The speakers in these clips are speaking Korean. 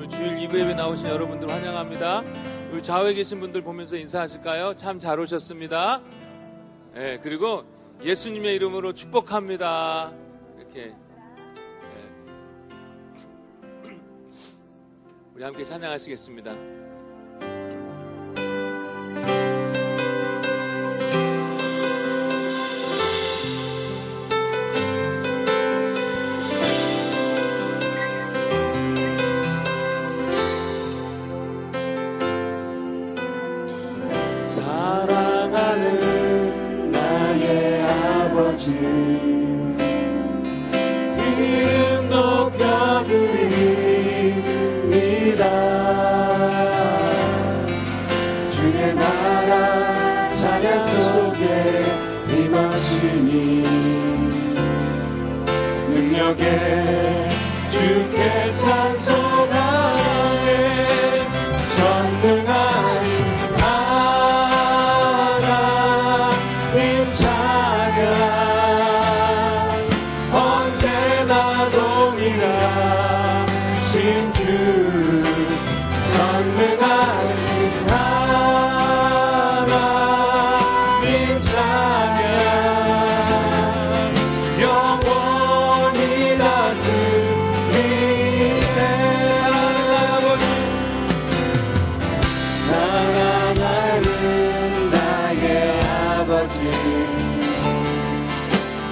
오늘 주일 2부 예배 나오신 여러분들 환영합니다. 우리 좌우에 계신 분들 보면서 인사하실까요? 참 잘 오셨습니다. 예, 그리고 예수님의 이름으로 축복합니다. 이렇게. 예. 우리 함께 찬양하시겠습니다. 주의 나라 찬양 속에 임하시니 능력에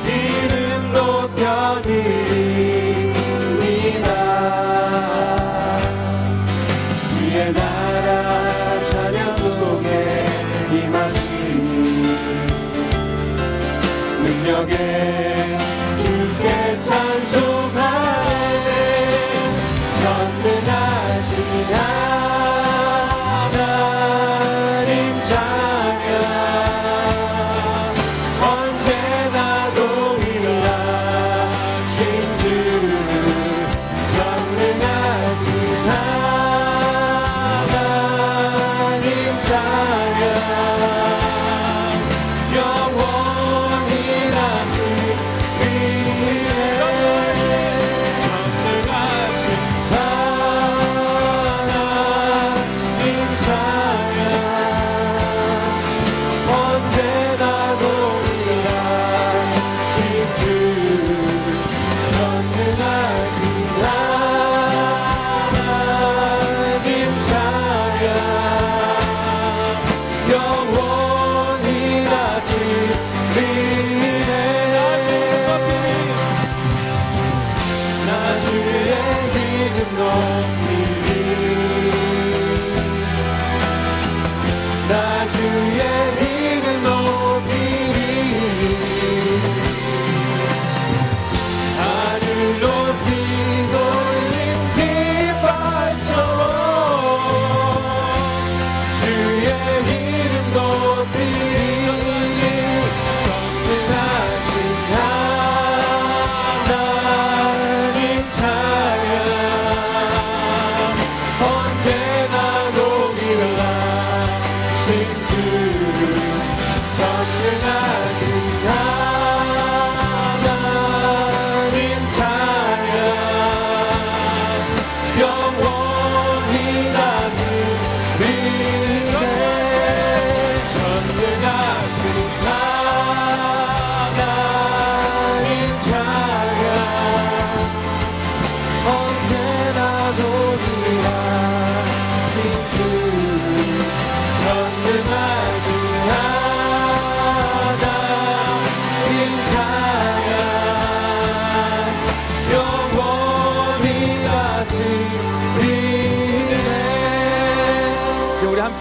이름 높여드립니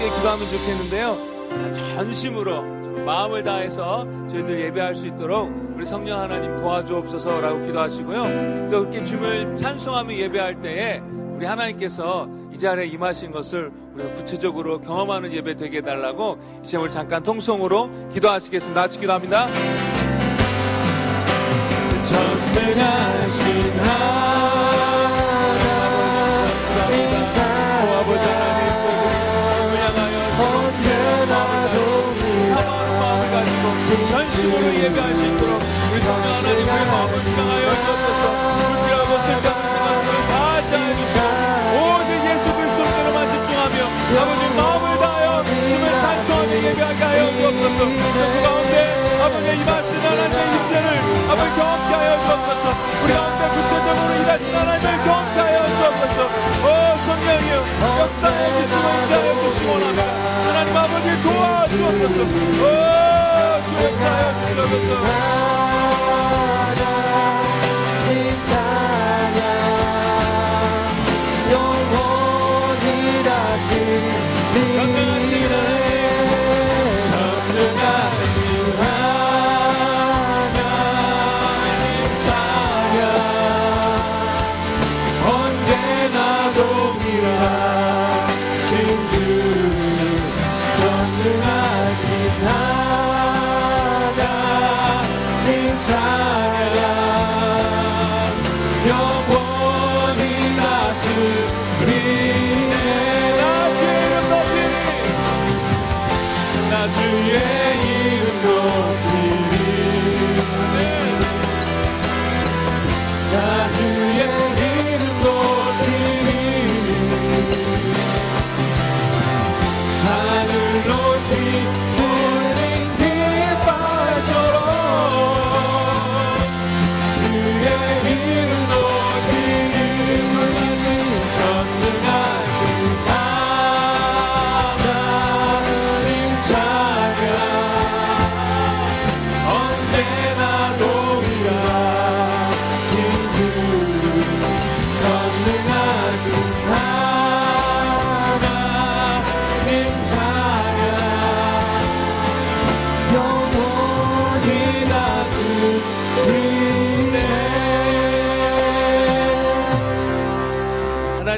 함께 기도하면 좋겠는데요. 전심으로 마음을 다해서 저희들 예배할 수 있도록 우리 성령 하나님 도와주옵소서라고 기도하시고요. 또 그렇게 줌을 찬송하며 예배할 때에 우리 하나님께서 이 자리에 임하신 것을 우리가 구체적으로 경험하는 예배 되게 해달라고 이제 우리 잠깐 통성으로 기도하시겠습니다. 같이 기도합니다. 전능하신 하나님 전심으로 예배할 수 있도록 우리 성령 하나님 우리 마음을 사랑하여 주옵소서. 불필요하고 쓸데없는 생각들을 다 짜여주시고 오직 아버지 마음을 다하여 주님을 찬송하며 예배하게 하여 주옵소서. 그 가운데 아버지 임하신 하나님의 임재를 아버지 경험케 하여 주옵소서. 우리 가운데 구체적으로 일하신 하나님을 경험케 하여 주옵소서. 오 성령이여 역사에 주시고 임재하여 주시고 원합니다. 하나님 아버지 도와주옵소서. 오 주 역사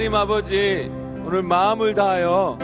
하나님 아버지 오늘 마음을 다하여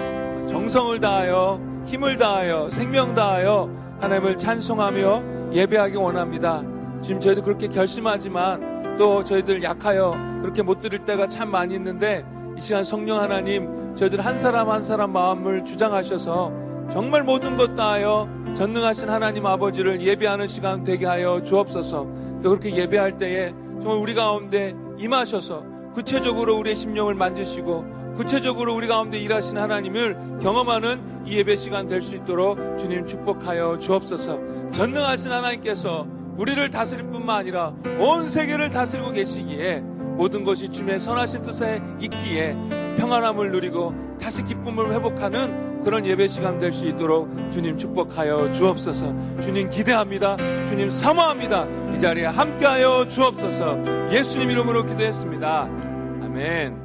정성을 다하여 힘을 다하여 생명 다하여 하나님을 찬송하며 예배하기 원합니다. 지금 저희도 그렇게 결심하지만 또 저희들 약하여 그렇게 못 드릴 때가 참 많이 있는데 이 시간 성령 하나님 저희들 한 사람 한 사람 마음을 주장하셔서 정말 모든 것 다하여 전능하신 하나님 아버지를 예배하는 시간 되게 하여 주옵소서 또 그렇게 예배할 때에 정말 우리 가운데 임하셔서 구체적으로 우리의 심령을 만지시고 구체적으로 우리 가운데 일하신 하나님을 경험하는 이 예배 시간 될 수 있도록 주님 축복하여 주옵소서. 전능하신 하나님께서 우리를 다스릴 뿐만 아니라 온 세계를 다스리고 계시기에 모든 것이 주님의 선하신 뜻에 있기에 평안함을 누리고 다시 기쁨을 회복하는 그런 예배 시간 될 수 있도록 주님 축복하여 주옵소서. 주님 기대합니다. 주님 사모합니다. 이 자리에 함께하여 주옵소서. 예수님 이름으로 기도했습니다. 아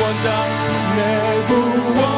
원자 내 구원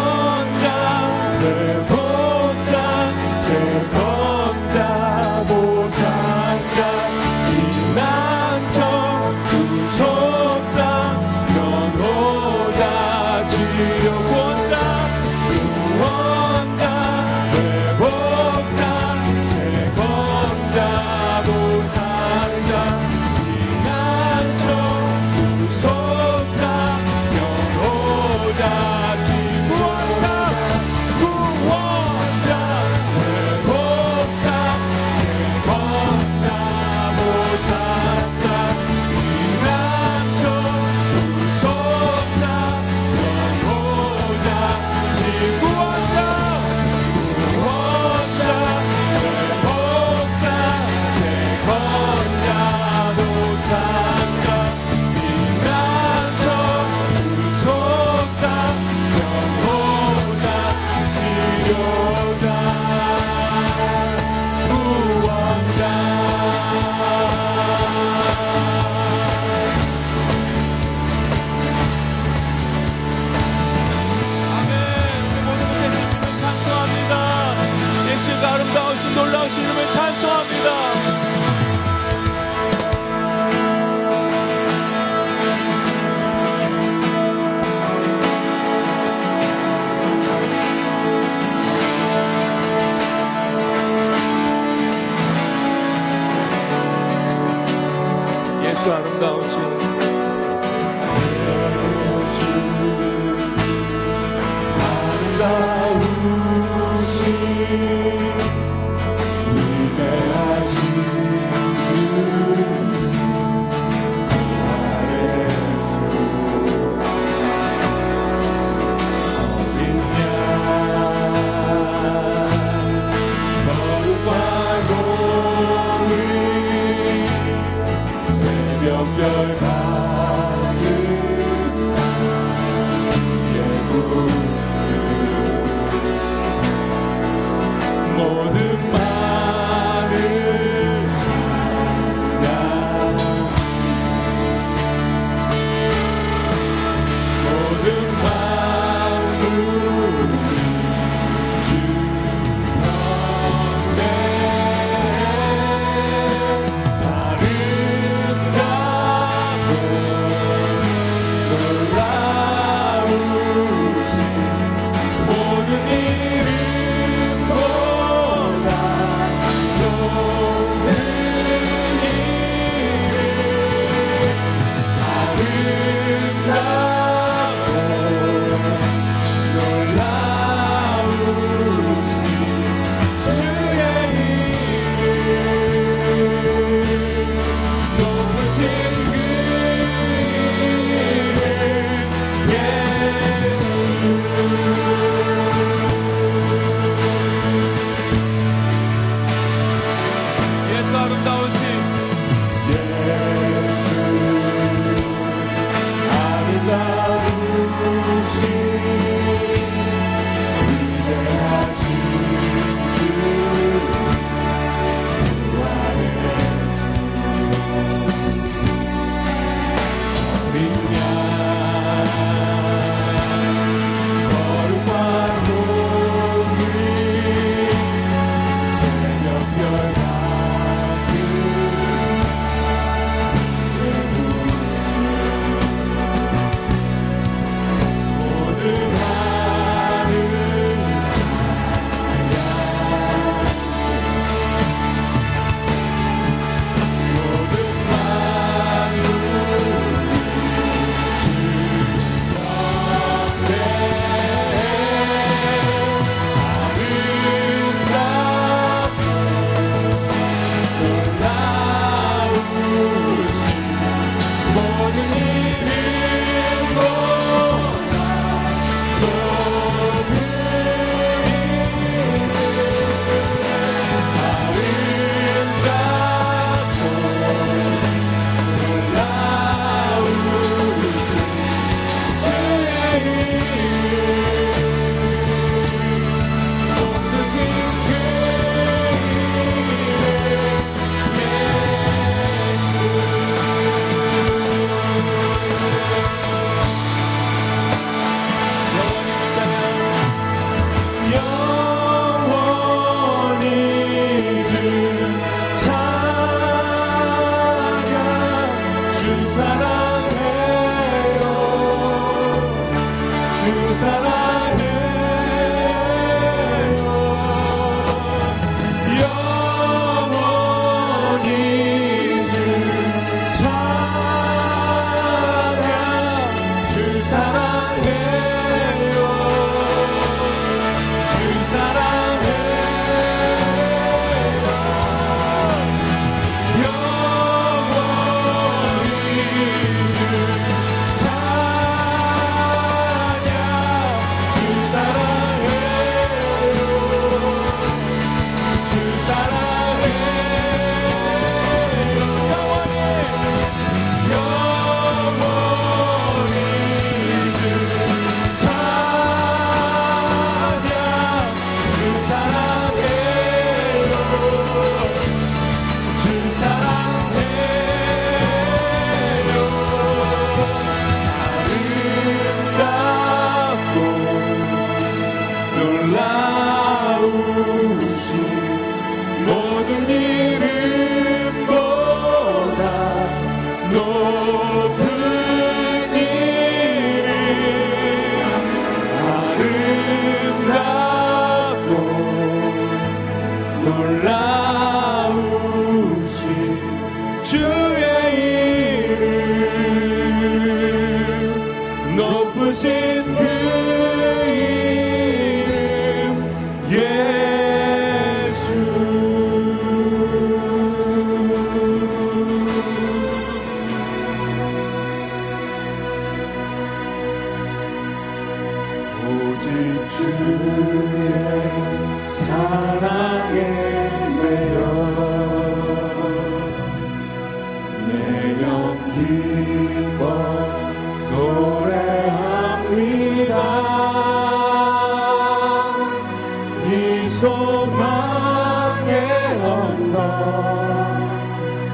언덕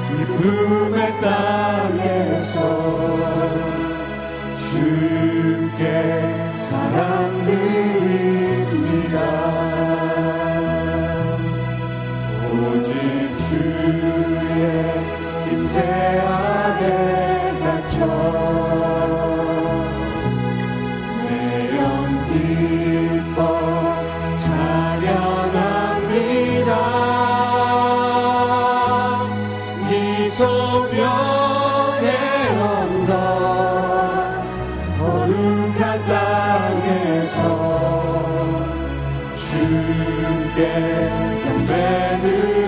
기쁨의 땅에서 주께 사랑드립 주께 경배드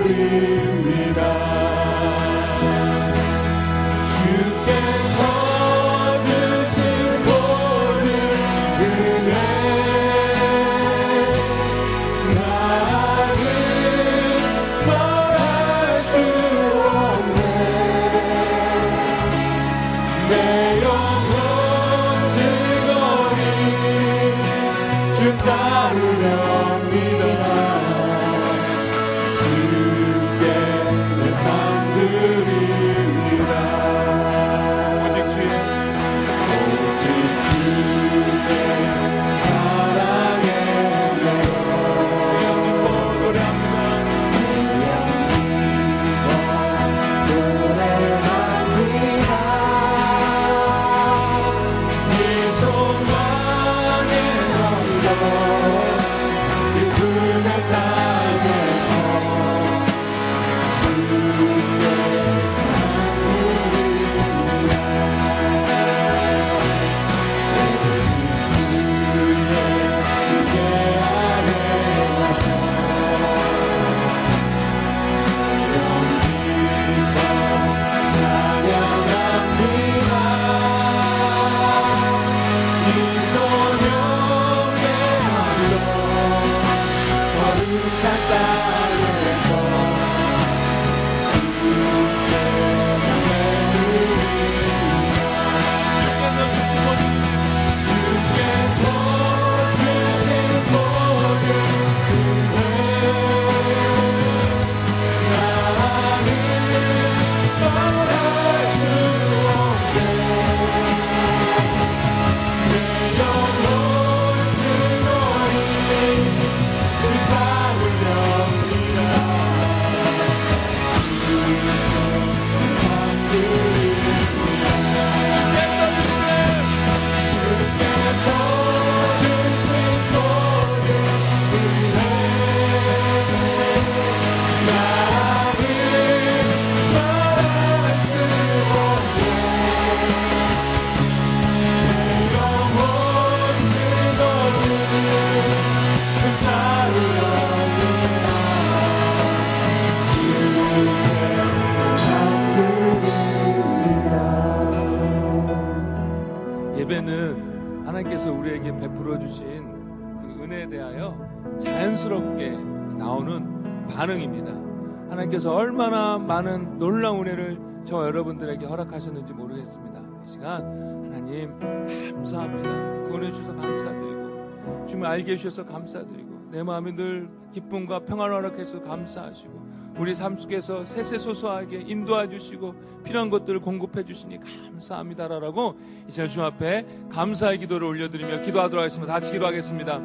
자연스럽게 나오는 반응입니다. 하나님께서 얼마나 많은 놀라운 은혜를 저 여러분들에게 허락하셨는지 모르겠습니다. 이 시간 하나님 감사합니다. 구원해 주셔서 감사드리고 주님 알게 해주셔서 감사드리고 내 마음에 늘 기쁨과 평안을 허락해 주셔서 감사하시고 우리 삶 속에서 세세소소하게 인도해 주시고 필요한 것들을 공급해 주시니 감사합니다라고 이 시간 주 앞에 감사의 기도를 올려드리며 기도하도록 하겠습니다. 같이 기도하겠습니다.